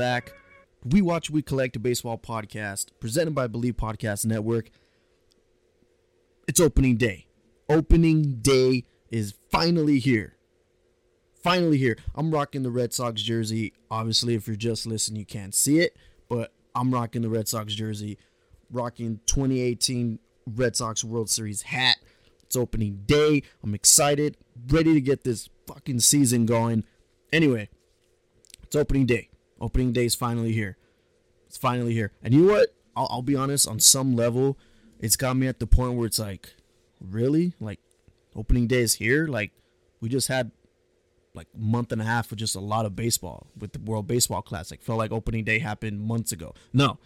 Back. We Watch, We Collect a Baseball podcast presented by Believe Podcast Network. It's opening day. Opening day is finally here. Finally here. I'm rocking the Red Sox jersey. Obviously, if you're just listening, you can't see it, but I'm rocking the Red Sox jersey, rocking 2018 Red Sox World Series hat. It's opening day. I'm excited, ready to get this fucking season going. Anyway, it's opening day. Opening day is finally here. It's finally here. And you know what? I'll, I'll be honest, on some level, it's got me at the point where it's like, really? Like, opening day is here? Like, we just had like month and a half of just a lot of baseball with the World Baseball Classic. Felt like opening day happened months ago. No,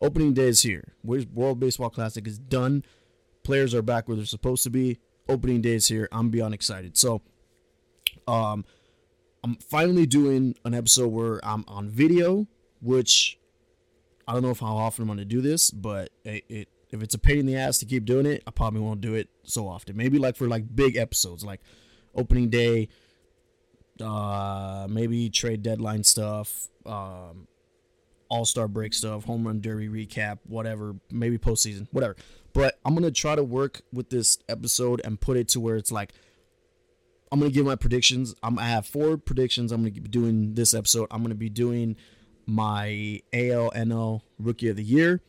opening day is here. World Baseball Classic is done. Players are back where they're supposed to be. Opening day is here. I'm beyond excited. So, um, I'm finally doing an episode where I'm on video, which I don't know if how often I'm going to do this, but it, it if it's a pain in the ass to keep doing it, I probably won't do it so often. Maybe like for like big episodes, like opening day, uh, maybe trade deadline stuff, um, All Star break stuff, home run derby recap, whatever. Maybe postseason, whatever. But I'm gonna try to work with this episode and put it to where it's like I'm gonna give my predictions. I'm, I have four predictions. I'm gonna be doing this episode. I'm gonna be doing my ALNL Rookie of the Year,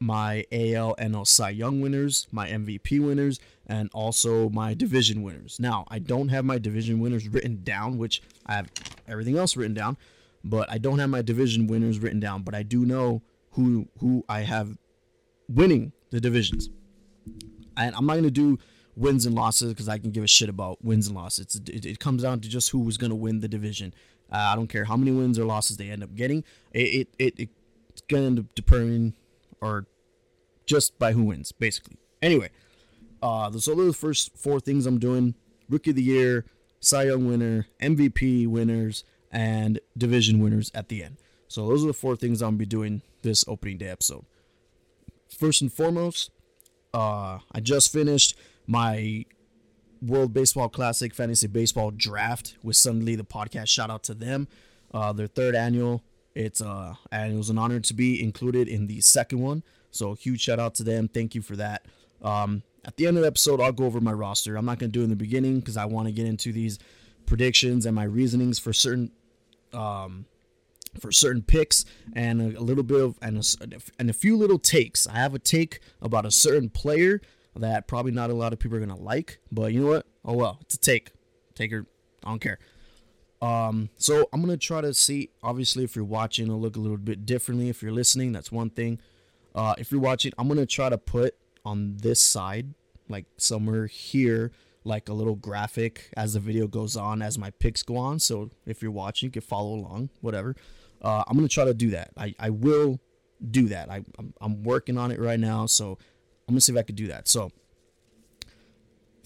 my ALNL Cy Young winners, my MVP winners, and also my division winners. Now, I don't have my division winners written down, which I have everything else written down, but I don't have my division winners written down. But I do know who who I have winning the divisions. And I'm not gonna do wins and losses because I can give a shit about wins and losses. It, it comes down to just who was gonna win the division. Uh, I don't care how many wins or losses they end up getting. It it, it it's gonna determine or just by who wins, basically. Anyway, uh, those are the first four things I'm doing: Rookie of the Year, Cy Young winner, MVP winners, and division winners at the end. So those are the four things I'm gonna be doing this opening day episode. First and foremost, uh, I just finished my World Baseball Classic Fantasy Baseball Draft with Suddenly the podcast. Shout out to them. Uh, their third annual. It's uh, and it was an honor to be included in the second one. So huge shout out to them. Thank you for that. Um, at the end of the episode, I'll go over my roster. I'm not going to do it in the beginning because I want to get into these predictions and my reasonings for certain um, for certain picks and a, a little bit of and a, and a few little takes. I have a take about a certain player that probably not a lot of people are gonna like, but you know what? Oh well, it's a take. Take her. I don't care. Um, so I'm gonna try to see. Obviously, if you're watching, it'll look a little bit differently. If you're listening, that's one thing. Uh, if you're watching, I'm gonna try to put on this side, like somewhere here, like a little graphic as the video goes on, as my picks go on. So if you're watching, you can follow along, whatever. Uh, I'm gonna try to do that. I, I will do that. I I'm, I'm working on it right now, so I'm gonna see if I could do that. So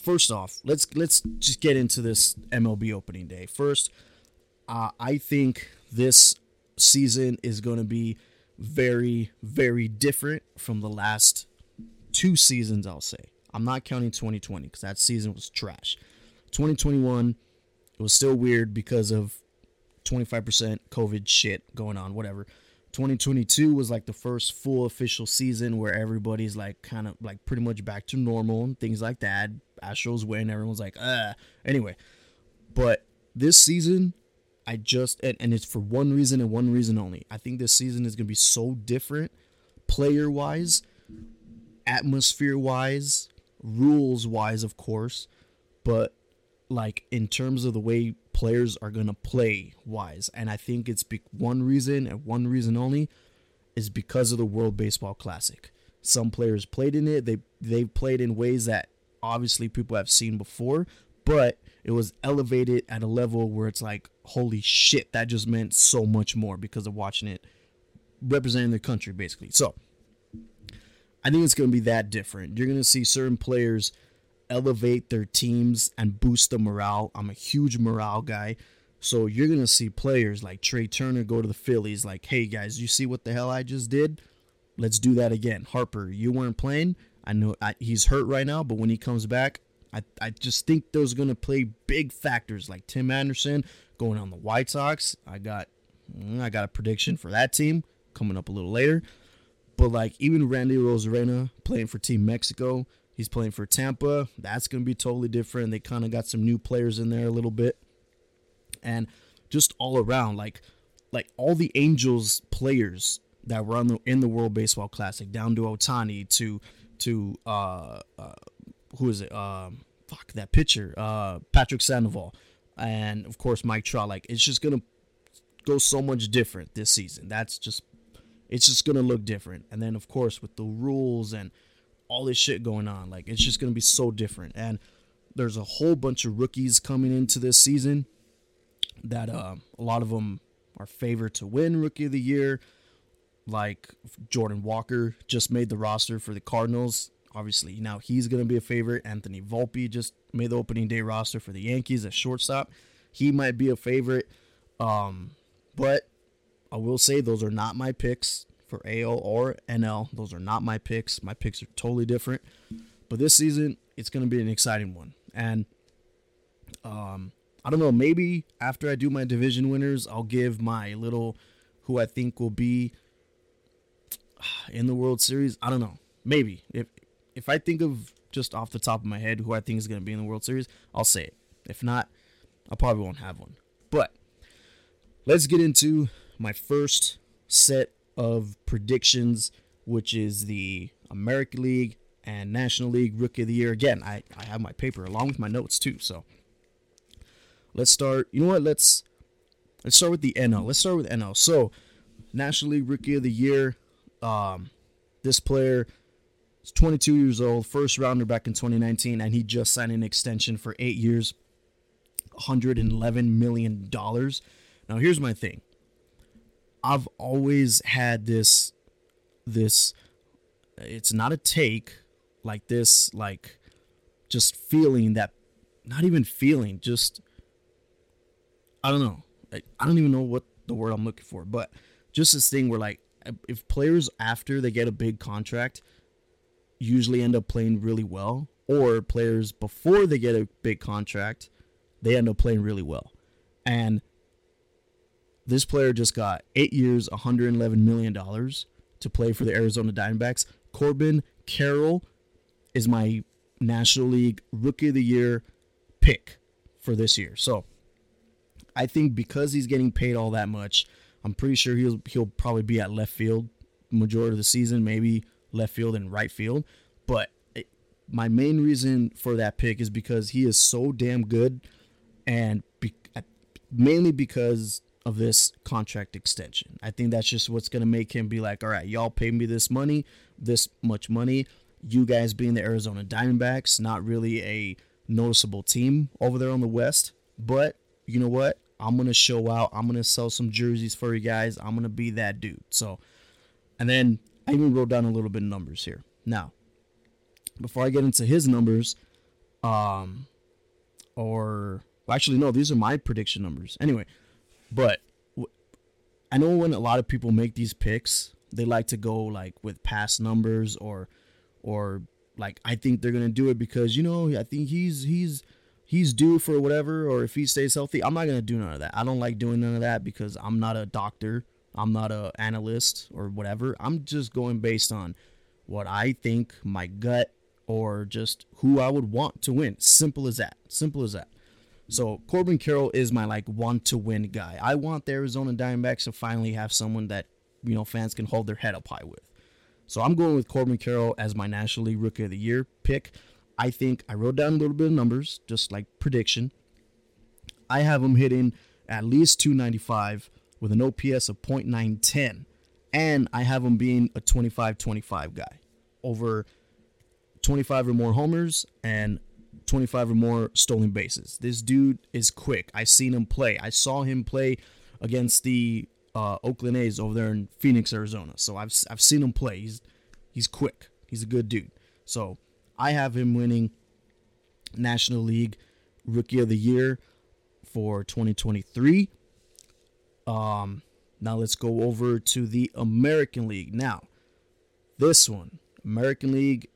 first off, let's let's just get into this MLB opening day. First, uh, I think this season is going to be very very different from the last two seasons. I'll say I'm not counting 2020 because that season was trash. 2021 it was still weird because of 25% COVID shit going on. Whatever. 2022 was like the first full official season where everybody's like kind of like pretty much back to normal and things like that. Astros win, everyone's like, uh. Anyway, but this season, I just and, and it's for one reason and one reason only. I think this season is gonna be so different, player wise, atmosphere wise, rules wise, of course, but like in terms of the way players are going to play wise. And I think it's be- one reason and one reason only is because of the World Baseball Classic. Some players played in it. They they've played in ways that obviously people have seen before, but it was elevated at a level where it's like, holy shit, that just meant so much more because of watching it representing the country basically. So, I think it's going to be that different. You're going to see certain players elevate their teams and boost the morale. I'm a huge morale guy. So you're going to see players like Trea Turner go to the Phillies like, "Hey guys, you see what the hell I just did? Let's do that again." Harper, you weren't playing. I know I, he's hurt right now, but when he comes back, I, I just think those going to play big factors like Tim Anderson going on the White Sox. I got mm, I got a prediction for that team coming up a little later. But like even Randy Arozarena playing for Team Mexico, he's playing for Tampa. That's going to be totally different. They kind of got some new players in there a little bit, and just all around, like like all the Angels players that were on the in the World Baseball Classic, down to Ohtani to to uh, uh who is it? Um, fuck that pitcher, uh, Patrick Sandoval, and of course Mike Trout. Like it's just gonna go so much different this season. That's just it's just gonna look different. And then of course with the rules and all this shit going on, like it's just gonna be so different. And there's a whole bunch of rookies coming into this season that uh, a lot of them are favored to win Rookie of the Year. Like Jordan Walker just made the roster for the Cardinals. Obviously, now he's going to be a favorite. Anthony Volpe just made the opening day roster for the Yankees at shortstop. He might be a favorite. Um, but I will say those are not my picks for AL or NL. Those are not my picks. My picks are totally different. But this season, it's going to be an exciting one. And um, I don't know, maybe after I do my division winners, I'll give my little who I think will be in the World Series. I don't know. Maybe. If if I think of just off the top of my head who I think is going to be in the World Series, I'll say it. If not, I probably won't have one. But let's get into my first set of predictions, which is the American League and National League Rookie of the Year. Again, I, I have my paper along with my notes too. So let's start. You know what? Let's let's start with the NL. Let's start with NL. So National League Rookie of the Year. Um, this player is 22 years old, first rounder back in 2019, and he just signed an extension for eight years, 111 million dollars. Now here's my thing. I've always had this this it's not a take like this like just feeling that not even feeling just I don't know. I, I don't even know what the word I'm looking for, but just this thing where like if players after they get a big contract usually end up playing really well or players before they get a big contract they end up playing really well. And this player just got eight years, $111 million to play for the Arizona Diamondbacks. Corbin Carroll is my National League Rookie of the Year pick for this year. So I think because he's getting paid all that much, I'm pretty sure he'll he'll probably be at left field majority of the season, maybe left field and right field. But it, my main reason for that pick is because he is so damn good, and be, mainly because of this contract extension. I think that's just what's going to make him be like, all right, y'all pay me this money, this much money. You guys being the Arizona Diamondbacks, not really a noticeable team over there on the West. But you know what? I'm going to show out. I'm going to sell some jerseys for you guys. I'm going to be that dude. So, and then I even wrote down a little bit of numbers here. Now, before I get into his numbers, um, or well, actually, no, these are my prediction numbers. Anyway, but I know when a lot of people make these picks, they like to go like with past numbers or or like I think they're gonna do it because you know I think he's he's he's due for whatever or if he stays healthy. I'm not gonna do none of that. I don't like doing none of that because I'm not a doctor. I'm not a analyst or whatever. I'm just going based on what I think my gut or just who I would want to win. Simple as that. Simple as that. So Corbin Carroll is my like want to win guy. I want the Arizona Diamondbacks to finally have someone that you know fans can hold their head up high with. So I'm going with Corbin Carroll as my National League Rookie of the Year pick. I think I wrote down a little bit of numbers, just like prediction. I have him hitting at least 295 with an OPS of .910, and I have him being a 25-25 guy, over 25 or more homers and 25 or more stolen bases. This dude is quick. I seen him play. I saw him play against the uh, Oakland A's over there in Phoenix, Arizona. So I've I've seen him play. He's he's quick. He's a good dude. So I have him winning National League Rookie of the Year for 2023. Um, now let's go over to the American League. Now, this one, American League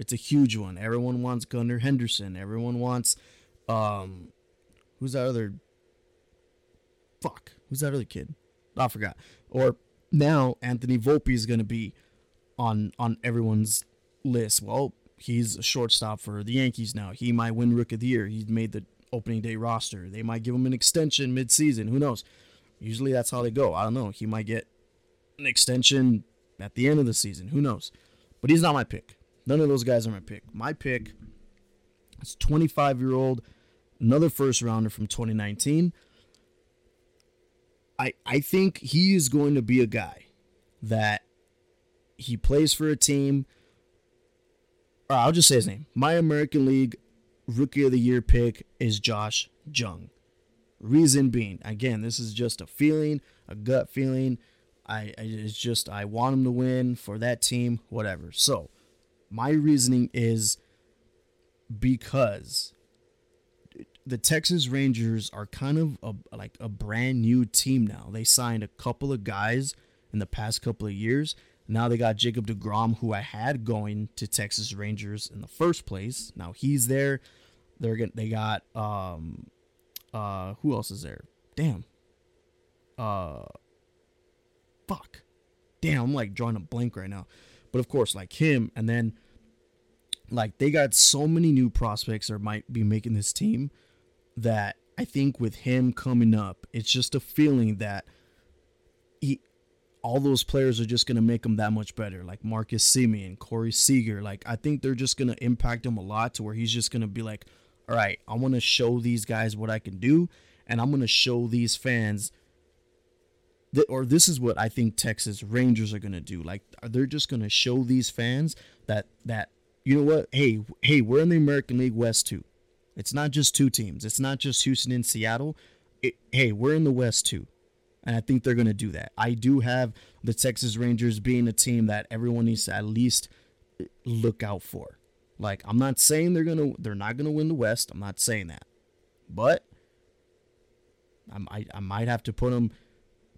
it's a huge one. Everyone wants Gunnar Henderson. Everyone wants um who's that other fuck, who's that other kid? I forgot. Or now Anthony Volpe is gonna be on on everyone's list. Well, he's a shortstop for the Yankees now. He might win Rook of the Year. He's made the opening day roster. They might give him an extension midseason. Who knows? Usually that's how they go. I don't know. He might get an extension at the end of the season. Who knows? But he's not my pick. None of those guys are my pick. My pick is 25 year old, another first rounder from 2019. I I think he is going to be a guy that he plays for a team. Or I'll just say his name. My American League Rookie of the Year pick is Josh Jung. Reason being, again, this is just a feeling, a gut feeling. I, I it's just I want him to win for that team, whatever. So, my reasoning is because the Texas Rangers are kind of a, like a brand new team now. They signed a couple of guys in the past couple of years. Now they got Jacob DeGrom, who I had going to Texas Rangers in the first place. Now he's there. They're get, they got um uh who else is there? Damn. Uh fuck. Damn, I'm like drawing a blank right now. But of course, like him, and then like they got so many new prospects that might be making this team that I think with him coming up, it's just a feeling that he all those players are just gonna make him that much better. Like Marcus Semien, Corey Seager. Like I think they're just gonna impact him a lot to where he's just gonna be like, all right, I want to show these guys what I can do, and I'm gonna show these fans or this is what I think Texas Rangers are gonna do. Like they're just gonna show these fans that that you know what? Hey, hey, we're in the American League West too. It's not just two teams. It's not just Houston and Seattle. It, hey, we're in the West too. And I think they're going to do that. I do have the Texas Rangers being a team that everyone needs to at least eh, look out for. Like I'm not saying they're going to they're not going to win the West. I'm not saying that. But I I might have to put them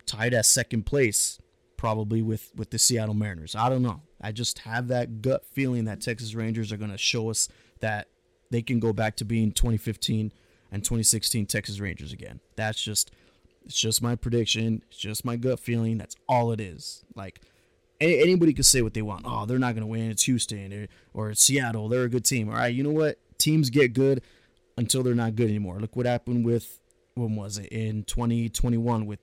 tied at second place probably with with the Seattle Mariners. I don't know. I just have that gut feeling that Texas Rangers are going to show us that they can go back to being 2015 and 2016 Texas Rangers again. That's just it's just my prediction. It's just my gut feeling. That's all it is. Like anybody could say what they want. Oh, they're not going to win. It's Houston or, or Seattle. They're a good team. All right, you know what? Teams get good until they're not good anymore. Look what happened with when was it in 2021 with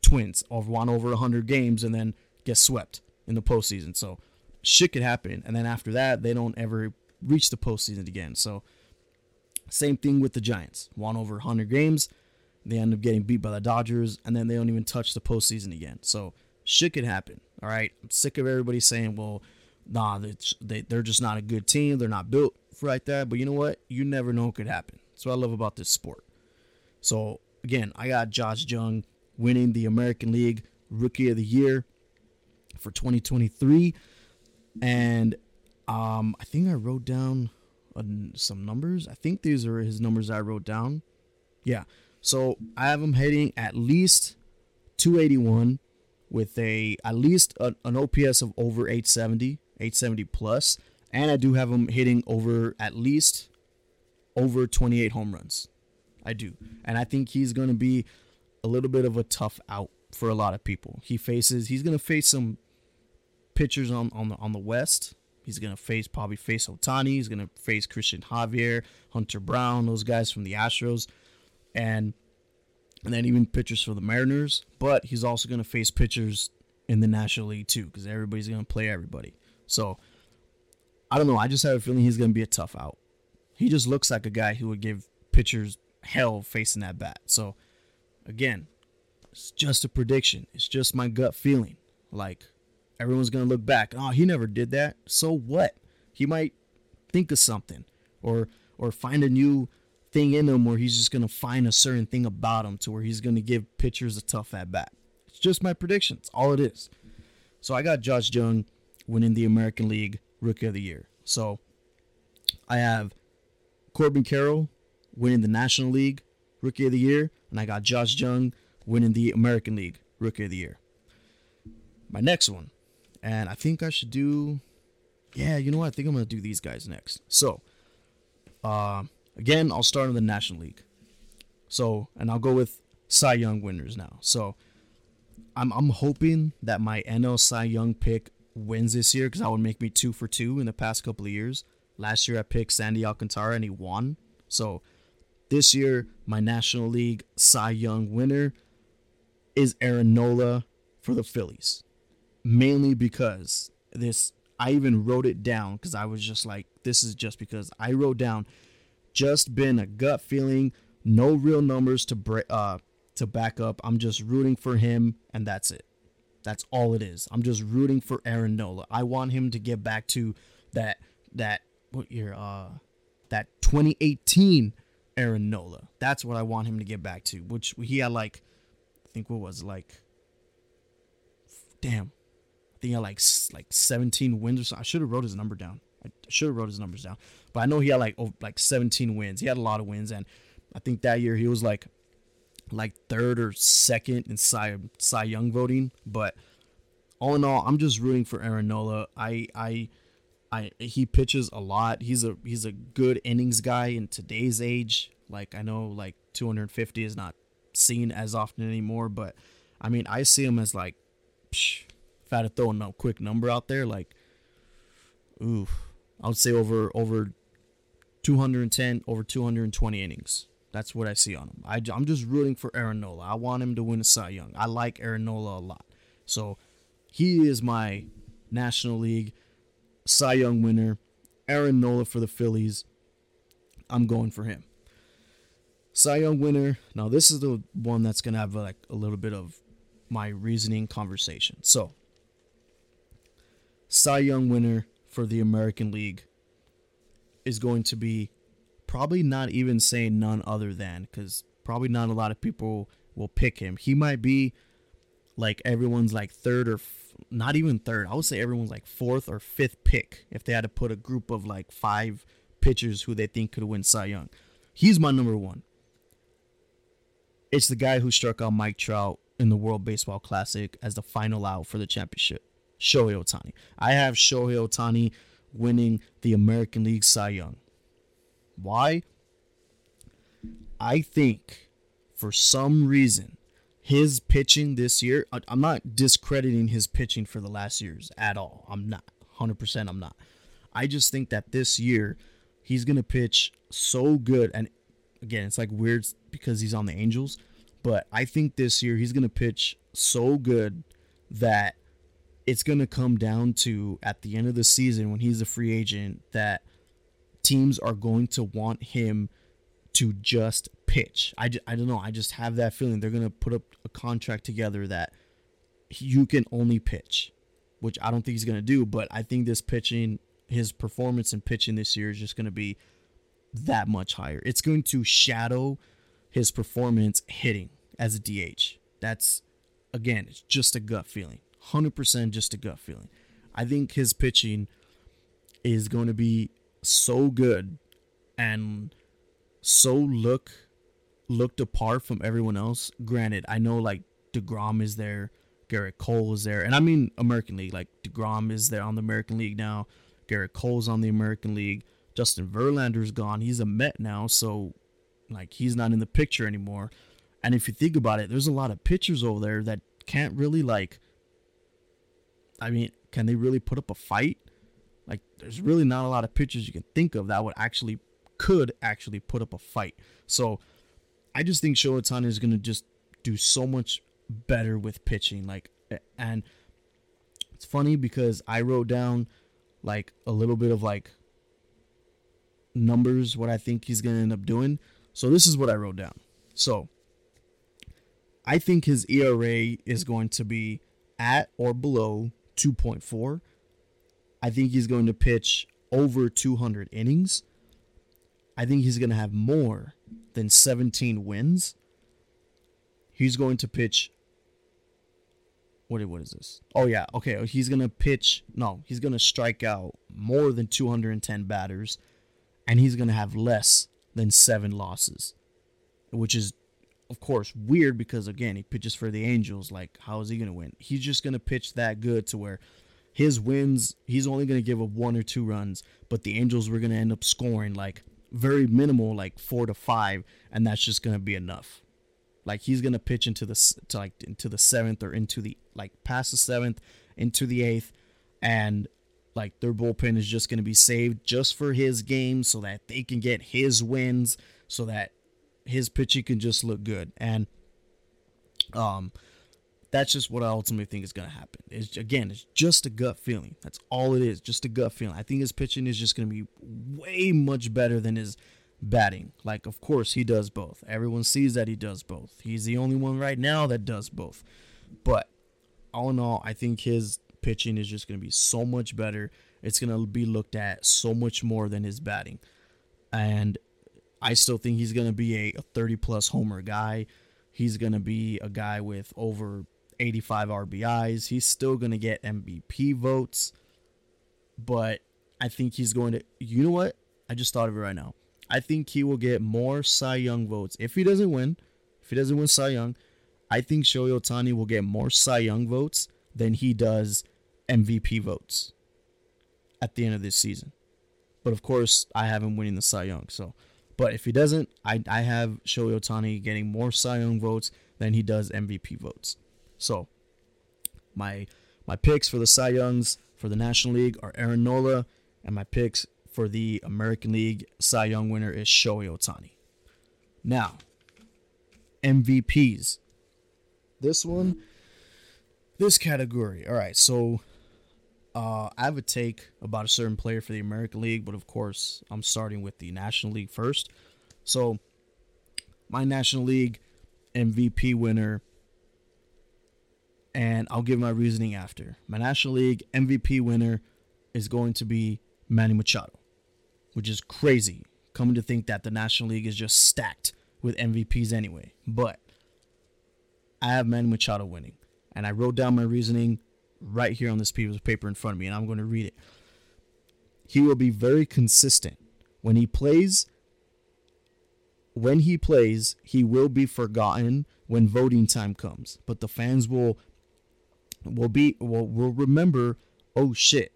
the Twins. Of won over 100 games and then get swept in the postseason. So shit could happen. And then after that, they don't ever reach the postseason again. So same thing with the Giants. Won over 100 games. They end up getting beat by the Dodgers, and then they don't even touch the postseason again. So shit could happen. All right. I'm sick of everybody saying, well, nah, they, they're just not a good team. They're not built for like that. But you know what? You never know what could happen. That's what I love about this sport. So again, I got Josh Jung winning the American League Rookie of the Year for 2023. And um, I think I wrote down uh, some numbers. I think these are his numbers I wrote down. Yeah. So I have him hitting at least 281 with a at least a, an OPS of over 870, 870 plus, and I do have him hitting over at least over 28 home runs. I do. And I think he's going to be a little bit of a tough out for a lot of people. He faces he's to face some pitchers on on the on the west He's gonna face probably face Ohtani. He's gonna face Christian Javier, Hunter Brown, those guys from the Astros, and and then even pitchers for the Mariners. But he's also gonna face pitchers in the National League too, because everybody's gonna play everybody. So I don't know. I just have a feeling he's gonna be a tough out. He just looks like a guy who would give pitchers hell facing that bat. So again, it's just a prediction. It's just my gut feeling. Like everyone's going to look back. Oh, he never did that. So what? He might think of something or or find a new thing in him where he's just going to find a certain thing about him to where he's going to give pitchers a tough at bat. It's just my predictions. All it is. So I got Josh Jung winning the American League Rookie of the Year. So I have Corbin Carroll winning the National League Rookie of the Year, and I got Josh Jung winning the American League Rookie of the Year. My next one and I think I should do. Yeah, you know what? I think I'm gonna do these guys next. So, uh, again, I'll start in the National League. So, and I'll go with Cy Young winners now. So I'm I'm hoping that my NL Cy Young pick wins this year because that would make me two for two in the past couple of years. Last year I picked Sandy Alcantara and he won. So this year my National League Cy Young winner is Aaron Nola for the Phillies. Mainly because this I even wrote it down because I was just like, this is just because I wrote down just been a gut feeling, no real numbers to uh to back up. I'm just rooting for him and that's it. That's all it is. I'm just rooting for Aaron Nola. I want him to get back to that that what year uh that 2018 Aaron Nola. That's what I want him to get back to, which he had like I think what was like damn I think he had like like 17 wins or so. I should have wrote his number down. I should have wrote his numbers down. But I know he had like oh, like 17 wins. He had a lot of wins, and I think that year he was like like third or second in Cy Cy Young voting. But all in all, I'm just rooting for Aaron Nola. I I I he pitches a lot. He's a he's a good innings guy in today's age. Like I know like 250 is not seen as often anymore, but I mean I see him as like psh, if I had to throw a quick number out there, like, ooh, I would say over over 210, over 220 innings. That's what I see on him. I, I'm just rooting for Aaron Nola. I want him to win a Cy Young. I like Aaron Nola a lot. So he is my National League Cy Young winner. Aaron Nola for the Phillies. I'm going for him. Cy Young winner. Now this is the one that's gonna have like a little bit of my reasoning conversation. So Cy Young winner for the American League is going to be probably not even saying none other than because probably not a lot of people will pick him. He might be like everyone's like third or not even third. I would say everyone's like fourth or fifth pick if they had to put a group of like five pitchers who they think could win Cy Young. He's my number one. It's the guy who struck out Mike Trout in the World Baseball Classic as the final out for the championship. Shohei Ohtani. I have Shohei Ohtani winning the American League Cy Young. Why? I think for some reason his pitching this year, I'm not discrediting his pitching for the last years at all. I'm not. 100% I'm not. I just think that this year he's going to pitch so good and again, it's like weird because he's on the Angels, but I think this year he's going to pitch so good that it's going to come down to at the end of the season when he's a free agent that teams are going to want him to just pitch. I, I don't know. I just have that feeling they're going to put up a contract together that you can only pitch, which I don't think he's going to do. But I think this pitching, his performance in pitching this year is just going to be that much higher. It's going to shadow his performance hitting as a DH. That's, again, it's just a gut feeling. 100% just a gut feeling. I think his pitching is going to be so good and so look looked apart from everyone else. Granted, I know like DeGrom is there, Gerrit Cole is there, and I mean American League. Like DeGrom is there on the American League now. Gerrit Cole's on the American League. Justin Verlander's gone. He's a Met now, so like he's not in the picture anymore. And if you think about it, there's a lot of pitchers over there that can't really like I mean, can they really put up a fight? Like, there's really not a lot of pitchers you can think of that would actually could actually put up a fight. So, I just think Shohei is gonna just do so much better with pitching. Like, and it's funny because I wrote down like a little bit of like numbers what I think he's gonna end up doing. So this is what I wrote down. So I think his ERA is going to be at or below 2.4. I think he's going to pitch over 200 innings. I think he's going to have more than 17 wins. He's going to pitch. What, what is this? Oh, yeah. Okay. He's going to pitch. No, he's going to strike out more than 210 batters. And he's going to have less than seven losses, which is of course, weird because again, he pitches for the Angels. Like, how is he going to win? He's just going to pitch that good to where his wins, he's only going to give up one or two runs, but the Angels were going to end up scoring like very minimal, like four to five, and that's just to be enough. Like he's gonna pitch into the to like into the seventh or into the like past the seventh into the eighth, and like their bullpen is just gonna be saved just for his game so that they can get his wins so that his pitching can just look good and um that's just what I ultimately think is going to happen. It's again, it's just a gut feeling. That's all it is, just a gut feeling. I think his pitching is just going to be way much better than his batting. Like, of course, he does both. Everyone sees that he does both. He's the only one right now that does both. But all in all, I think his pitching is just going to be so much better. It's going to be looked at so much more than his batting. And I still think he's going to be a, a 30 plus homer guy. He's going to be a guy with over 85 RBIs. He's still going to get MVP votes. But I think he's going to. You know what? I just thought of it right now. I think he will get more Cy Young votes. If he doesn't win, if he doesn't win Cy Young, I think Shohei Ohtani will get more Cy Young votes than he does MVP votes at the end of this season. But of course, I have him winning the Cy Young. So, but if he doesn't, I, I have Shohei Ohtani getting more Cy Young votes than he does MVP votes. So, my my picks for the Cy Youngs for the National League are Aaron Nola, and my picks for the American League Cy Young winner is Shohei Ohtani. Now, MVPs. This one, this category. All right, so uh, I have a take about a certain player for the American League, but of course, I'm starting with the National League first. So, my National League MVP winner and I'll give my reasoning after. My National League MVP winner is going to be Manny Machado, which is crazy. Coming to think that the National League is just stacked with MVPs anyway. But I have Manny Machado winning. And I wrote down my reasoning right here on this piece of paper in front of me, and I'm going to read it. He will be very consistent. When he plays, when he plays, he will be forgotten when voting time comes. But the fans will will be will will remember, oh shit,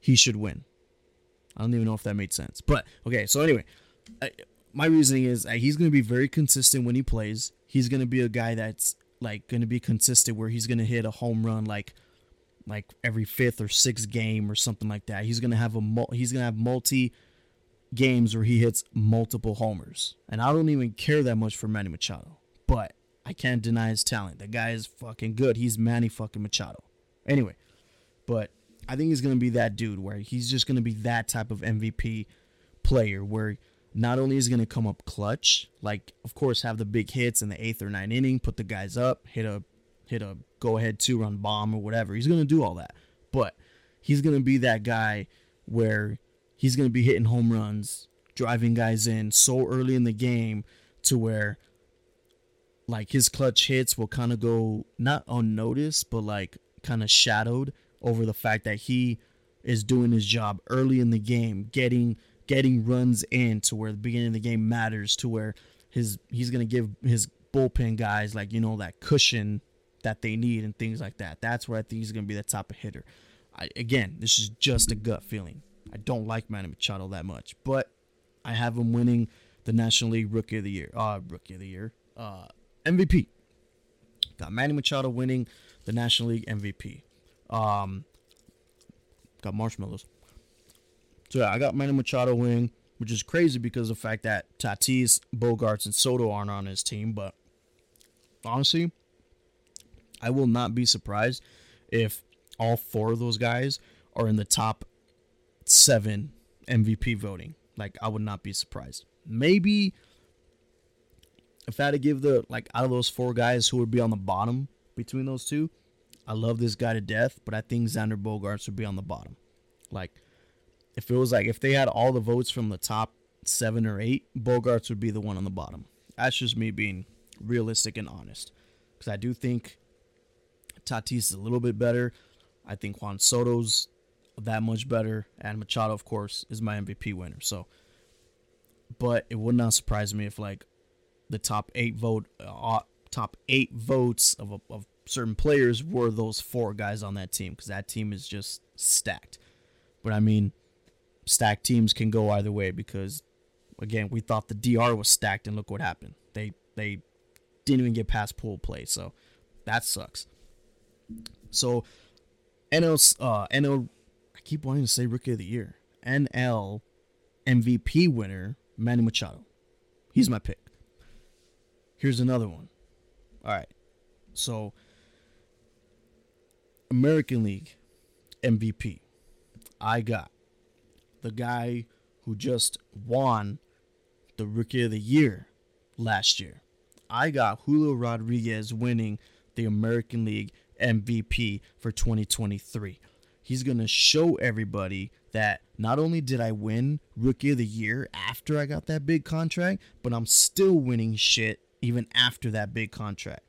he should win. I don't even know if that made sense, but okay. So anyway, I, my reasoning is uh, he's going to be very consistent when he plays. He's going to be a guy that's like going to be consistent where he's going to hit a home run like like every fifth or sixth game or something like that. He's going to have a he's going to have multi games where he hits multiple homers. And I don't even care that much for Manny Machado. Can't deny his talent. The guy is fucking good. He's Manny fucking Machado. Anyway, but I think he's gonna be that dude where he's just gonna be that type of MVP player where not only is he gonna come up clutch, like of course have the big hits in the eighth or ninth inning, put the guys up, hit a hit a go ahead two run bomb or whatever. He's gonna do all that, but he's gonna be that guy where he's gonna be hitting home runs, driving guys in so early in the game to where like his clutch hits will kind of go not unnoticed, but like kind of shadowed over the fact that he is doing his job early in the game, getting getting runs in to where the beginning of the game matters, to where his he's gonna give his bullpen guys like you know that cushion that they need and things like that. That's where I think he's gonna be the type of hitter. I, again, this is just a gut feeling. I don't like Manny Machado that much, but I have him winning the National League Rookie of the Year. Uh, Rookie of the Year. Uh, MVP. Got Manny Machado winning the National League MVP. Um, got marshmallows. So yeah, I got Manny Machado winning, which is crazy because the fact that Tatis, Bogaerts, and Soto aren't on his team. But honestly, I will not be surprised if all four of those guys are in the top seven MVP voting. Like I would not be surprised. Maybe if I had to give the like out of those four guys who would be on the bottom between those two, I love this guy to death, but I think Xander Bogaerts would be on the bottom. Like if it was like if they had all the votes from the top seven or eight, Bogaerts would be the one on the bottom. That's just me being realistic and honest. Because I do think Tatis is a little bit better. I think Juan Soto's that much better, and Machado, of course, is my MVP winner. So, but it would not surprise me if like the top eight vote uh, top eight votes of, of certain players were those four guys on that team because that team is just stacked. But I mean, stacked teams can go either way because again, we thought the DR was stacked and look what happened. They they didn't even get past pool play. So that sucks. So NL uh NL I keep wanting to say rookie of the year. NL MVP winner Manny Machado. He's my pick. Here's another one. All right. So American League MVP. I got the guy who just won the Rookie of the Year last year. I got Julio Rodriguez winning the American League MVP for 2023. He's going to show everybody that not only did I win Rookie of the Year after I got that big contract, but I'm still winning shit even after that big contract.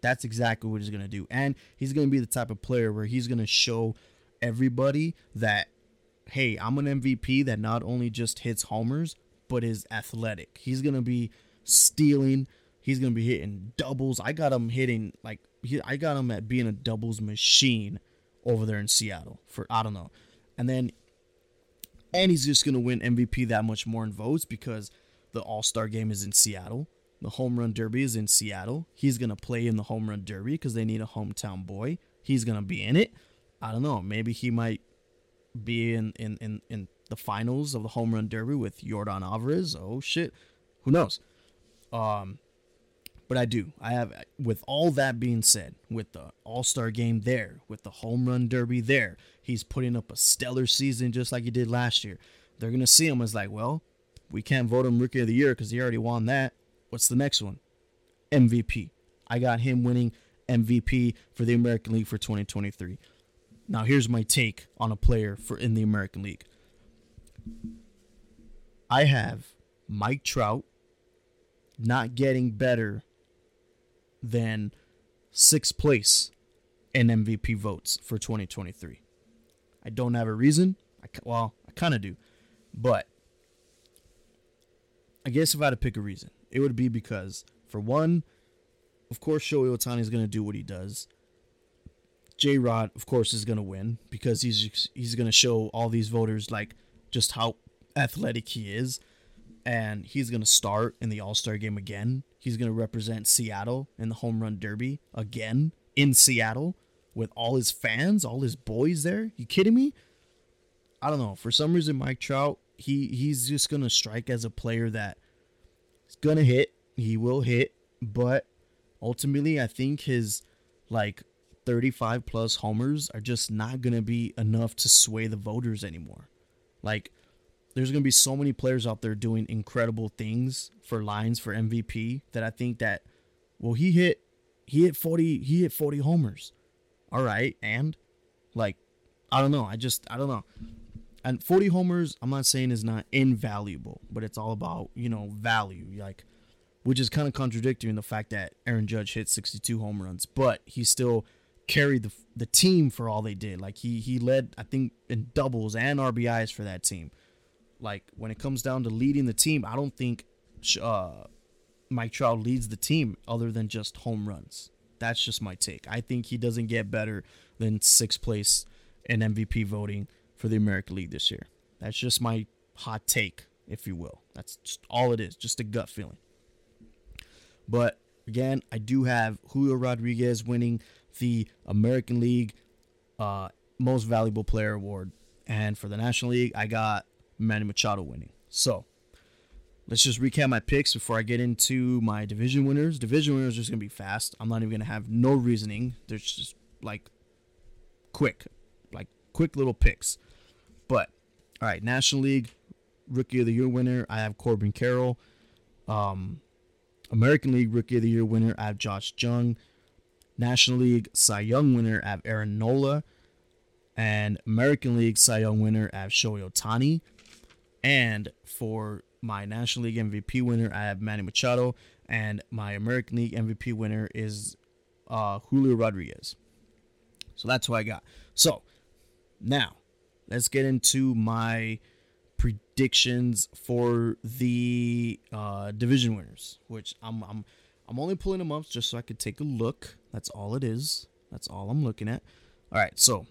That's exactly what he's going to do. And he's going to be the type of player where he's going to show everybody that, hey, I'm an MVP that not only just hits homers, but is athletic. He's going to be stealing. He's going to be hitting doubles. I got him hitting, like, he, I got him at being a doubles machine over there in Seattle for, I don't know. And then, and he's just going to win MVP that much more in votes because the All Star game is in Seattle. The home run derby is in Seattle. He's going to play in the home run derby because they need a hometown boy. He's going to be in it. I don't know. Maybe he might be in, in, in, in the finals of the home run derby with Yordan Alvarez. Oh, shit. Who knows? Um, but I do. I have, with all that being said, with the All Star game there, with the home run derby there, he's putting up a stellar season just like he did last year. They're going to see him as like, well, we can't vote him Rookie of the Year because he already won that. What's the next one? MVP. I got him winning MVP for the American League for 2023. Now here's my take on a player for in the American League. I have Mike Trout not getting better than sixth place in MVP votes for 2023. I don't have a reason. I, well, I kind of do. But I guess if I had to pick a reason, it would be because, for one, of course, Shohei Ohtani is going to do what he does. J Rod, of course, is going to win because he's he's going to show all these voters like just how athletic he is, and he's going to start in the All Star game again. He's going to represent Seattle in the home run derby again in Seattle with all his fans, all his boys there. You kidding me? I don't know. For some reason, Mike Trout, he he's just going to strike as a player that to hit. He will hit, but ultimately, I think his like 35 plus homers are just not to be enough to sway the voters anymore. Like, there's to be so many players out there doing incredible things for lines for MVP that I think that, well, he hit, he hit 40, he hit 40 homers. All right. And like, I don't know. I just, I don't know. And 40 homers, I'm not saying is not invaluable, but it's all about, you know, value. Like, which is kind of contradictory in the fact that Aaron Judge hit 62 home runs, but he still carried the the team for all they did. Like he he led I think in doubles and RBIs for that team. Like when it comes down to leading the team, I don't think uh, Mike Trout leads the team other than just home runs. That's just my take. I think he doesn't get better than sixth place in MVP voting for the American League this year. That's just my hot take, if you will. That's just all it is, just a gut feeling. But again, I do have Julio Rodriguez winning the American League uh, Most Valuable Player Award. And for the National League, I got Manny Machado winning. So let's just recap my picks before I get into my division winners. Division winners are just going to be fast. I'm not even going to have no reasoning. They're just like quick, like quick little picks. But all right, National League Rookie of the Year winner, I have Corbin Carroll. Um, American League Rookie of the Year winner, I have Josh Jung. National League Cy Young winner, I have Aaron Nola. And American League Cy Young winner, I have Shohei Ohtani. And for my National League MVP winner, I have Manny Machado. And my American League MVP winner is uh, Julio Rodriguez. So that's who I got. So now let's get into my predictions for the uh, division winners, which I'm, I'm I'm only pulling them up just so I could take a look. That's all it is. That's all I'm looking at. All right, so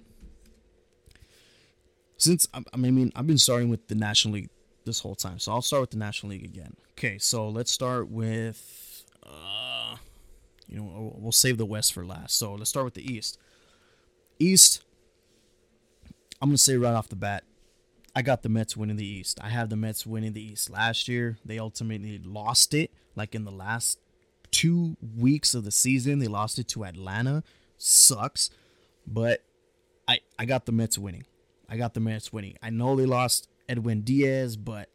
since I mean I've been starting with the National League this whole time, so I'll start with the National League again. Okay, so let's start with uh, you know, we'll save the West for last. So let's start with the East. East, I'm gonna say right off the bat, I got the Mets winning the East. I have the Mets winning the East. Last year, they ultimately lost it. Like in the last two weeks of the season, they lost it to Atlanta. Sucks, but I I got the Mets winning. I got the Mets winning. I know they lost Edwin Diaz, but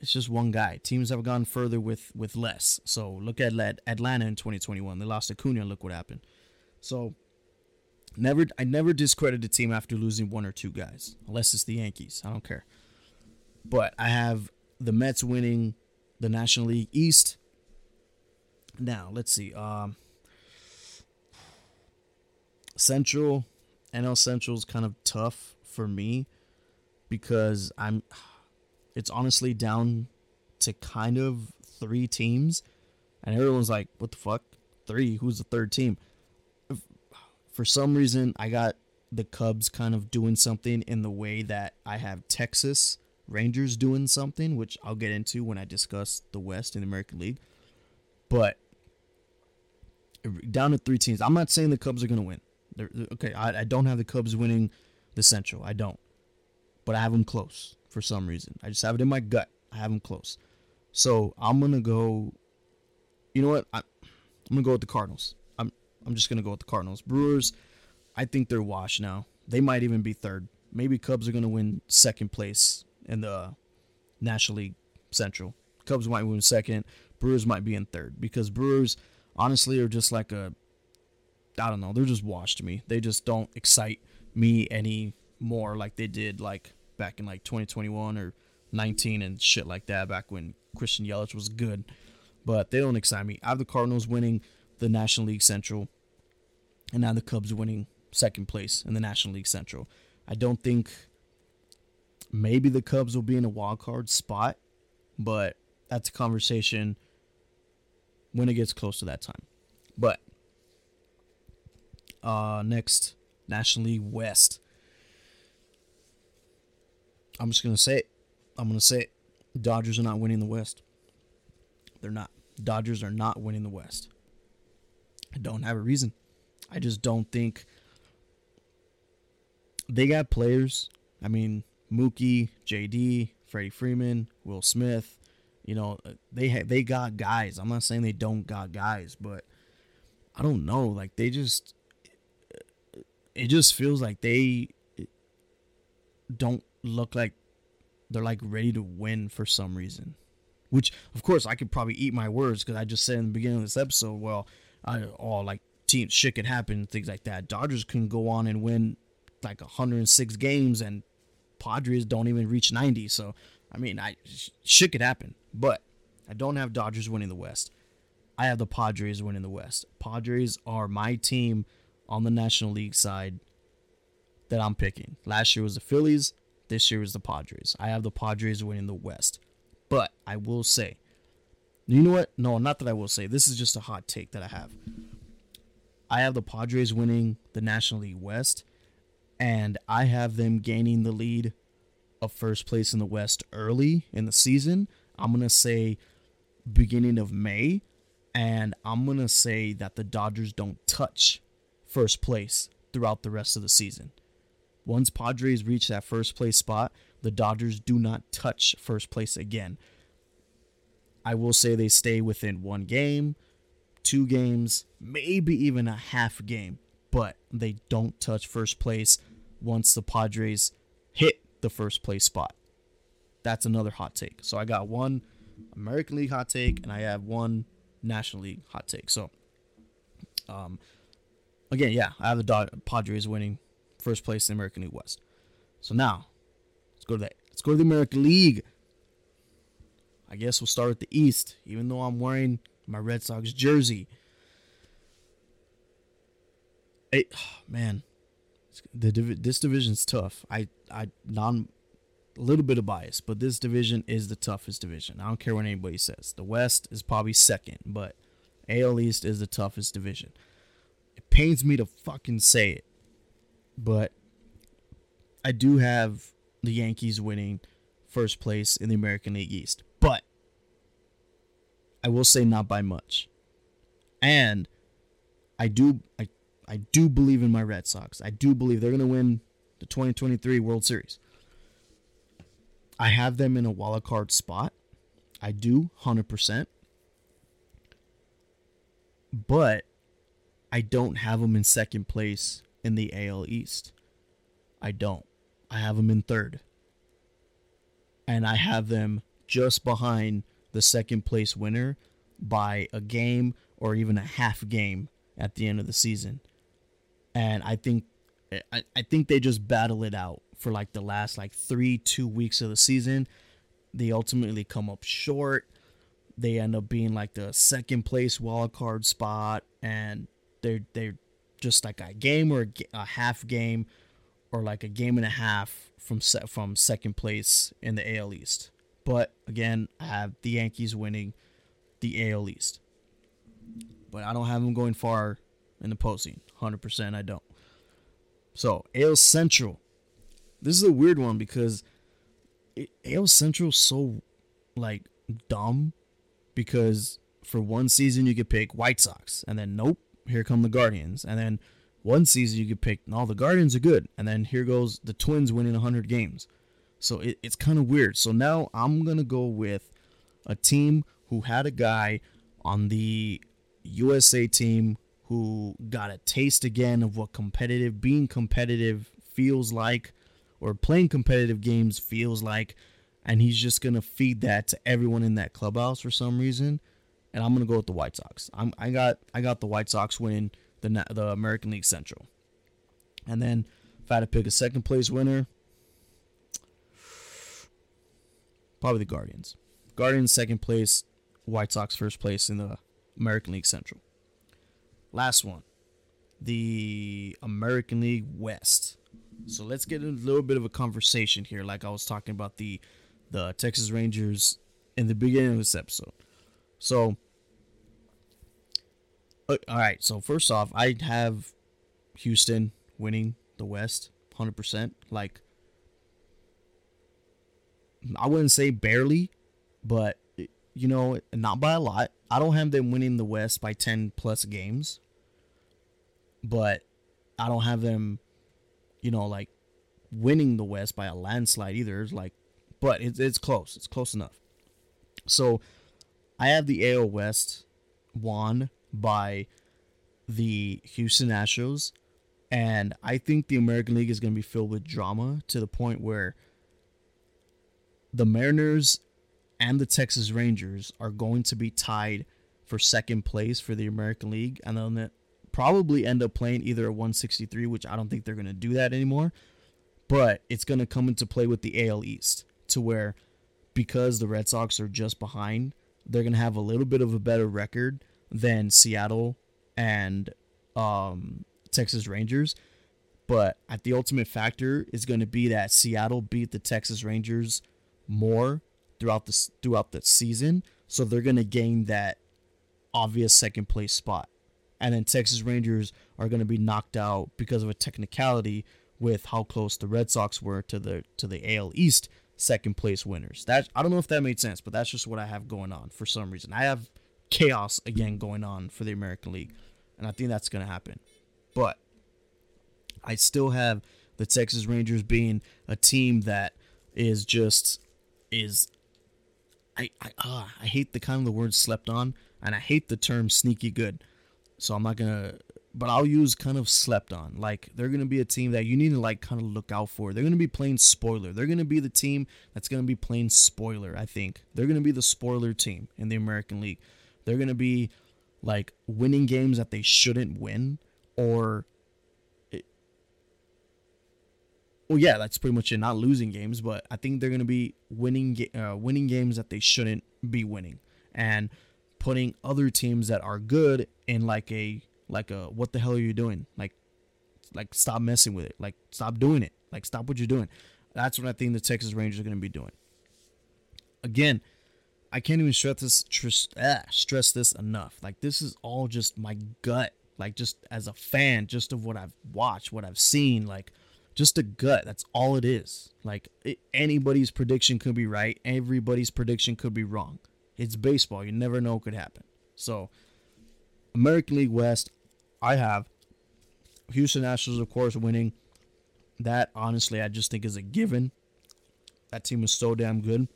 it's just one guy. Teams have gone further with with less. So look at Atlanta in 2021. They lost Acuna. Look what happened. So never, I never discredit a team after losing one or two guys, unless it's the Yankees. I don't care. But I have the Mets winning the National League East. Now let's see. Um, Central, NL Central is kind of tough for me because I'm it's honestly down to kind of three teams, and everyone's like, "What the fuck? Three? Who's the third team?" For some reason, I got the Cubs kind of doing something in the way that I have Texas Rangers doing something, which I'll get into when I discuss the West in the American League. But down to three teams. I'm not saying the Cubs are going to win. They're, okay, I, I don't have the Cubs winning the Central. I don't. But I have them close for some reason. I just have it in my gut. I have them close. So I'm gonna go. You know what? I, I'm gonna go with the Cardinals. I'm just gonna go with the Cardinals. Brewers, I think they're washed now. They might even be third. Maybe Cubs are gonna win second place in the uh, National League Central. Cubs might win second. Brewers might be in third because Brewers honestly are just like a I don't know. They're just washed to me. They just don't excite me any more like they did like back in like 2021 or 19 and shit like that back when Christian Yelich was good. But they don't excite me. I have the Cardinals winning the National League Central, and now the Cubs winning second place in the National League Central. I don't think maybe the Cubs will be in a wild card spot, but that's a conversation when it gets close to that time. But uh next National League West. I'm just gonna say it. I'm gonna say it. Dodgers are not winning the West. They're not. Dodgers are not winning the West. I don't have a reason. I just don't think they got players. I mean, Mookie, JD, Freddie Freeman, Will Smith. You know, they ha- they got guys. I'm not saying they don't got guys, but I don't know. Like they just, it just feels like they don't look like they're like ready to win for some reason. Which, of course, I could probably eat my words because I just said in the beginning of this episode, well, I, oh, like teams shit can happen, things like that. Dodgers can go on and win like 106 games, and Padres don't even reach 90. So, I mean, I shit could happen, but I don't have Dodgers winning the West. I have the Padres winning the West. Padres are my team on the National League side that I'm picking. Last year was the Phillies. This year is the Padres. I have the Padres winning the West. But I will say, you know what? No, not that I will say. This is just a hot take that I have. I have the Padres winning the National League West, and I have them gaining the lead of first place in the West early in the season. I'm going to say beginning of May, and I'm going to say that the Dodgers don't touch first place throughout the rest of the season. Once Padres reach that first place spot, the Dodgers do not touch first place again. I will say they stay within one game, two games, maybe even a half game, but they don't touch first place once the Padres hit the first place spot. That's another hot take. So I got one American League hot take and I have one National League hot take. So um again, yeah, I have the Dod- Padres winning first place in the American League West. So now, let's go to that. Let's go to the American League. I guess we'll start with the East, even though I'm wearing my Red Sox jersey. Hey, oh, man, the this division's tough. I I non a little bit of bias, but this division is the toughest division. I don't care what anybody says. The West is probably second, but AL East is the toughest division. It pains me to fucking say it, but I do have the Yankees winning first place in the American League East. But I will say not by much. And I do I I do believe in my Red Sox. I do believe they're going to win the 2023 World Series. I have them in a wild card spot. I do 100%. But I don't have them in second place in the AL East. I don't. I have them in third. And I have them just behind the second place winner by a game or even a half game at the end of the season. And I think I, I think they just battle it out for like the last like three, two weeks of the season. They ultimately come up short. They end up being like the second place wild card spot, and they're they're just like a game or a, half game, or like a game and a half from set from second place in the AL East. But again, I have the Yankees winning the AL East. But I don't have them going far in the postseason. 100% I don't. So, AL Central. This is a weird one because AL Central so like dumb because for one season you could pick White Sox and then nope, here come the Guardians. And then one season you could pick all the Guardians are good and then here goes the Twins winning 100 games. So it, it's kind of weird. So now I'm going to go with a team who had a guy on the USA team who got a taste again of what competitive being competitive feels like or playing competitive games feels like and he's just going to feed that to everyone in that clubhouse for some reason and I'm going to go with the White Sox. I'm, I got I got the White Sox winning the the American League Central. And then if I had to pick a second place winner, probably the Guardians. Guardians second place, White Sox first place in the American League Central. Last one, the American League West. So let's get a little bit of a conversation here, like I was talking about the the Texas Rangers in the beginning of this episode. So, uh, all right. So first off, I have Houston winning the West, hundred percent. Like, I wouldn't say barely, but you know, not by a lot. I don't have them winning the West by 10 plus games, but I don't have them, you know, like winning the West by a landslide either. It's like, but it's, it's close. It's close enough. So I have the AL West won by the Houston Astros. And I think the American League is going to be filled with drama to the point where the Mariners and the Texas Rangers are going to be tied for second place for the American League, and then probably end up playing either a 163, which I don't think they're going to do that anymore. But it's going to come into play with the AL East to where because the Red Sox are just behind, they're going to have a little bit of a better record than Seattle and um, Texas Rangers. But at the ultimate factor is going to be that Seattle beat the Texas Rangers more throughout the throughout the season, so they're gonna gain that obvious second place spot. And then Texas Rangers are gonna be knocked out because of a technicality with how close the Red Sox were to the to the AL East second place winners. That I don't know if that made sense, but that's just what I have going on for some reason. I have chaos again going on for the American League, and I think that's gonna happen. But I still have the Texas Rangers being a team that is just is I I uh, I hate the kind of the word slept on, and I hate the term sneaky good. So I'm not gonna, but I'll use kind of slept on. Like they're gonna be a team that you need to like kind of look out for. They're gonna be playing spoiler. They're gonna be the team that's gonna be playing spoiler. I think they're gonna be the spoiler team in the American League. They're gonna be like winning games that they shouldn't win, or well, yeah, that's pretty much it. Not losing games, but I think they're going to be winning uh, winning games that they shouldn't be winning, and putting other teams that are good in like a like a what the hell are you doing? Like like stop messing with it. Like stop doing it. Like stop what you're doing. That's what I think the Texas Rangers are going to be doing. Again, I can't even stress this stress, ah, stress this enough. Like this is all just my gut. Like just as a fan, just of what I've watched, what I've seen. Like just a gut. That's all it is. Like it, anybody's prediction could be right. Everybody's prediction could be wrong. It's baseball. You never know what could happen. So, American League West, I have Houston Astros, of course, winning. That honestly, I just think is a given. That team is so damn good.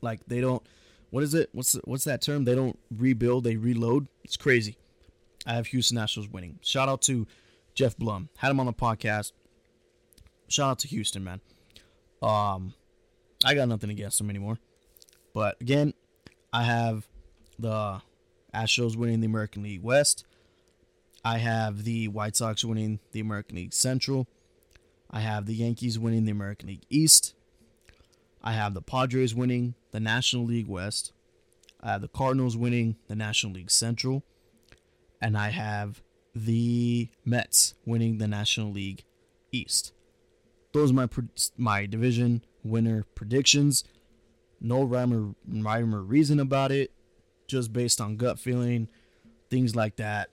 Like they don't. What is it? What's what's that term? They don't rebuild. They reload. It's crazy. I have Houston Astros winning. Shout out to Jeff Blum. Had him on the podcast. Shout out to Houston, man. Um, I got nothing against them anymore. But again, I have the Astros winning the American League West. I have the White Sox winning the American League Central. I have the Yankees winning the American League East. I have the Padres winning the National League West. I have the Cardinals winning the National League Central. And I have the Mets winning the National League East. Those are my my division winner predictions. No rhyme or, rhyme or reason about it, just based on gut feeling, things like that.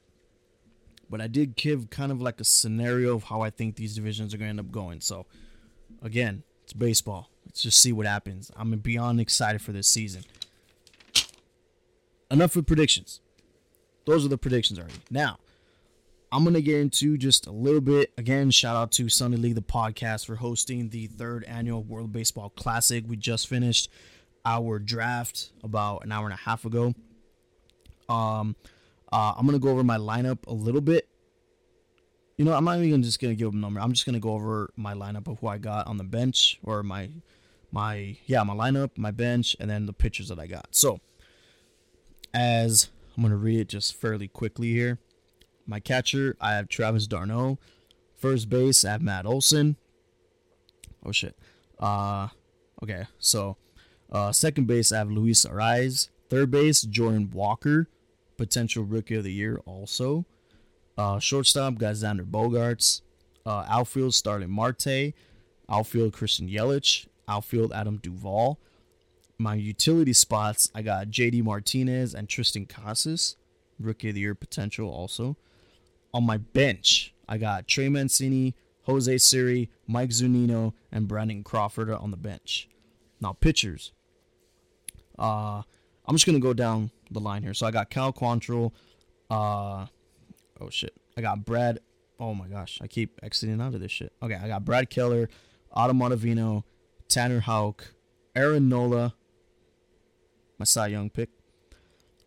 But I did give kind of like a scenario of how I think these divisions are going to end up going. So, again, it's baseball. Let's just see what happens. I'm beyond excited for this season. Enough with predictions. Those are the predictions already. Now, I'm going to get into just a little bit. Again, shout out to Sunday League, the podcast, for hosting the third annual World Baseball Classic. We just finished our draft about an hour and a half ago. Um, uh, I'm going to go over my lineup a little bit. You know, I'm not even just going to give a number. I'm just going to go over my lineup of who I got on the bench or my, my, yeah, my lineup, my bench, and then the pitchers that I got. So, as I'm going to read it just fairly quickly here. My catcher, I have Travis d'Arnaud. First base, I have Matt Olson. Oh shit. Uh, okay. So, uh, second base, I have Luis Arraez. Third base, Jordan Walker, potential rookie of the year also. Uh, shortstop, got Xander Bogaerts. Uh, outfield, Starling Marte. Outfield, Christian Yelich. Outfield, Adam Duvall. My utility spots, I got JD Martinez and Triston Casas, rookie of the year potential also on my bench, I got Trey Mancini, Jose Siri, Mike Zunino, and Brandon Crawford on the bench. Now, pitchers. Uh, I'm just gonna go down the line here. So I got Cal Quantrill. Uh, oh shit. I got Brad. Oh my gosh, I keep exiting out of this shit. Okay, I got Brad Keller, Adam Ottavino, Tanner Houck, Aaron Nola, my Cy Young pick.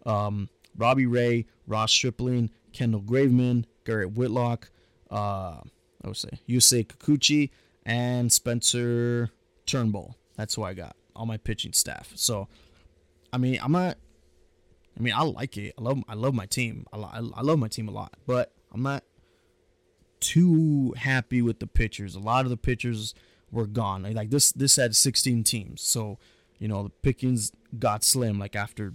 Um, Robbie Ray, Ross Stripling, Kendall Graveman, Garrett Whitlock, uh, I would say Yusei Kikuchi, and Spencer Turnbull. That's who I got on my pitching staff. So, I mean, I'm not. I mean, I like it. I love. I love my team. I, I love my team a lot, but I'm not too happy with the pitchers. A lot of the pitchers were gone. Like this, this had 16 teams, so you know the pickings got slim. Like after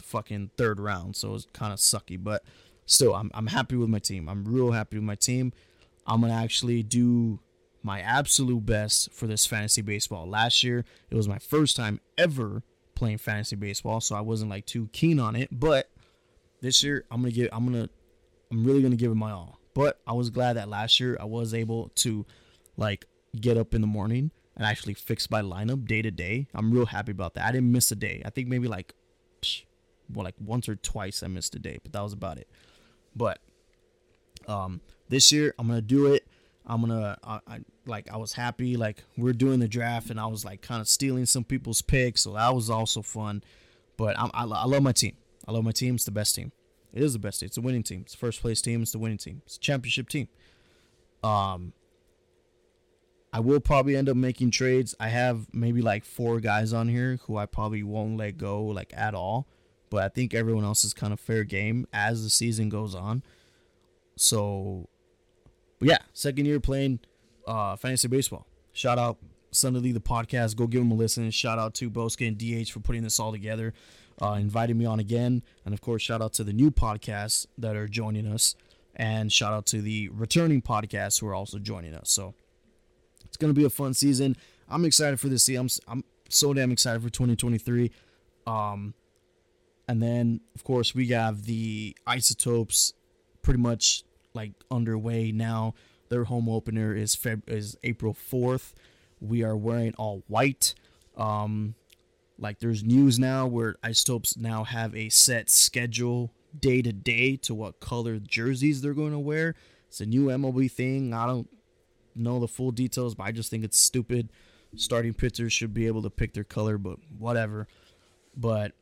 fucking third round, so it was kind of sucky. But still, I'm, I'm happy with my team. I'm real happy with my team. I'm to actually do my absolute best for this fantasy baseball. Last year, it was my first time ever playing fantasy baseball, so I wasn't like too keen on it. But this year, I'm gonna give. I'm gonna. I'm really gonna give it my all. But I was glad that last year I was able to, like, get up in the morning and actually fix my lineup day to day. I'm real happy about that. I didn't miss a day. I think maybe like, well, like once or twice I missed a day, but that was about it. But um, this year I'm gonna do it. I'm gonna I, I, like I was happy like we're doing the draft and I was like kind of stealing some people's picks, so that was also fun. But I'm, I, I love my team. I love my team. It's the best team. It is the best team. It's a winning team. It's the first place team. It's the winning team. It's a championship team. Um, I will probably end up making trades. I have maybe like four guys on here who I probably won't let go like at all but I think everyone else is kind of fair game as the season goes on. So, yeah, second year playing uh, fantasy baseball. Shout out Sunday League the podcast. Go give them a listen. Shout out to Boska and DH for putting this all together, uh, inviting me on again, and of course, shout out to the new podcasts that are joining us, and shout out to the returning podcasts who are also joining us. So, it's gonna be a fun season. I'm excited for this season. I'm, I'm so damn excited for 2023. Um, and then, of course, we have the Isotopes pretty much like underway now. Their home opener is Feb- is April 4th. We are wearing all white. Um, like there's news now where Isotopes now have a set schedule day to day to what color jerseys they're going to wear. It's a new MLB thing. I don't know the full details, but I just think it's stupid. Starting pitchers should be able to pick their color, but whatever. But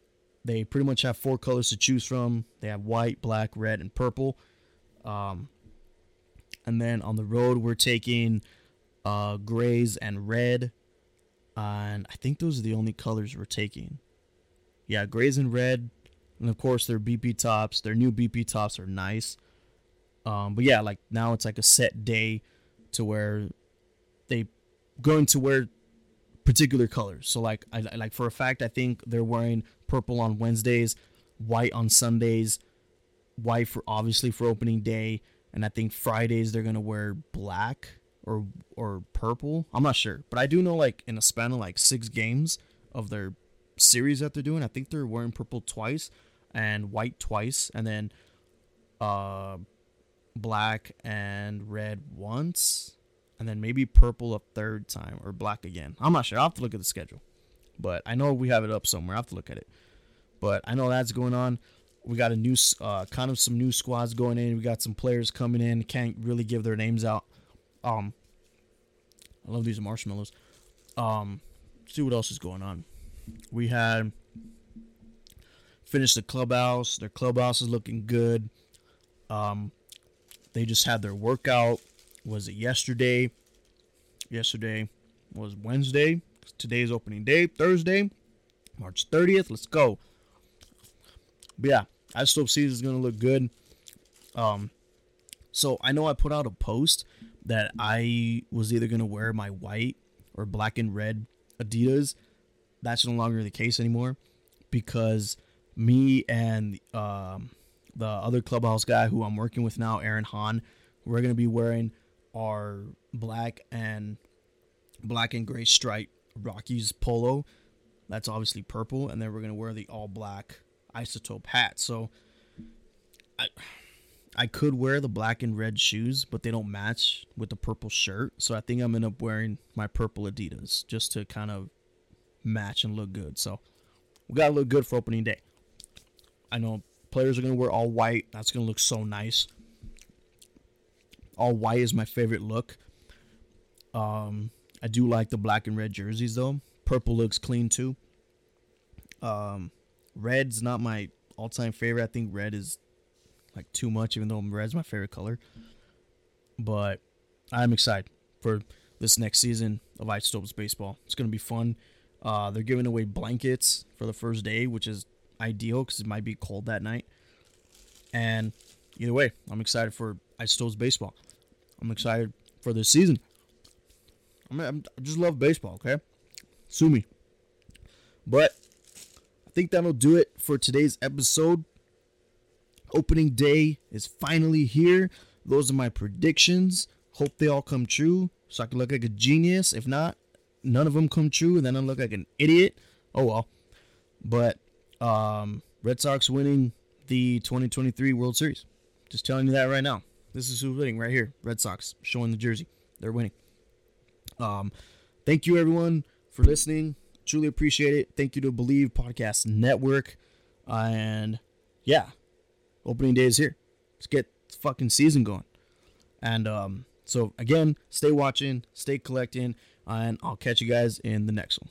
they pretty much have four colors to choose from. They have white, black, red, and purple. Um, and then on the road, we're taking uh, grays and red. and I think those are the only colors we're taking. Yeah, grays and red. And of course, their BP tops. Their new BP tops are nice. Um, but yeah, like now it's like a set day to where they going to wear particular colors. So like I like for a fact I think they're wearing purple on Wednesdays, white on Sundays, white for obviously for opening day, and I think Fridays they're gonna wear black or or purple. I'm not sure, but I do know like in a span of like six games of their series that they're doing, I think they're wearing purple twice and white twice, and then uh black and red once, and then maybe purple a third time or black again. I'm not sure. I'll have to look at the schedule, but I know we have it up somewhere. I have to look at it, but I know that's going on. We got a new, uh, kind of some new squads going in. We got some players coming in. Can't really give their names out. Um, I love these marshmallows. Um, see what else is going on. We had finished the clubhouse. Their clubhouse is looking good. Um, they just had their workout. Was it yesterday? Yesterday was Wednesday. Today's opening day, Thursday, March 30th. Let's go. But yeah, I still see this is gonna look good. Um, so I know I put out a post that I was either gonna wear my white or black and red Adidas. That's no longer the case anymore because me and um, the other clubhouse guy who I'm working with now, Aaron Hahn, we're gonna be wearing our black and black and gray stripe Rockies polo. That's obviously purple, and then we're gonna wear the all black isotope hat. So I I could wear the black and red shoes, but they don't match with the purple shirt. So I think I'm gonna end up wearing my purple Adidas just to kind of match and look good. So we gotta look good for opening day. I know Players are to wear all white. That's to look so nice. All white is my favorite look. Um, I do like the black and red jerseys though. Purple looks clean too. Um, red's not my all-time favorite. I think red is like too much, even though red's my favorite color. But I'm excited for this next season of Isotopes baseball. It's gonna be fun. Uh, they're giving away blankets for the first day, which is ideal because it might be cold that night. And either way, I'm excited for Isotopes baseball. I'm excited for this season. I mean, I'm, just love baseball. Okay, sue me. But I think that'll do it for today's episode. Opening day is finally here. Those are my predictions. Hope they all come true so I can look like a genius. If not, none of them come true, and then I look like an idiot. Oh well. But um, Red Sox winning the 2023 World Series. Just telling you that right now. This is who's winning right here. Red Sox showing the jersey. They're winning. Um, thank you everyone for listening. Truly appreciate it. Thank you to Believe Podcast Network. and yeah, opening day is here. Let's get fucking season going. And um, so again, stay watching, stay collecting, and I'll catch you guys in the next one.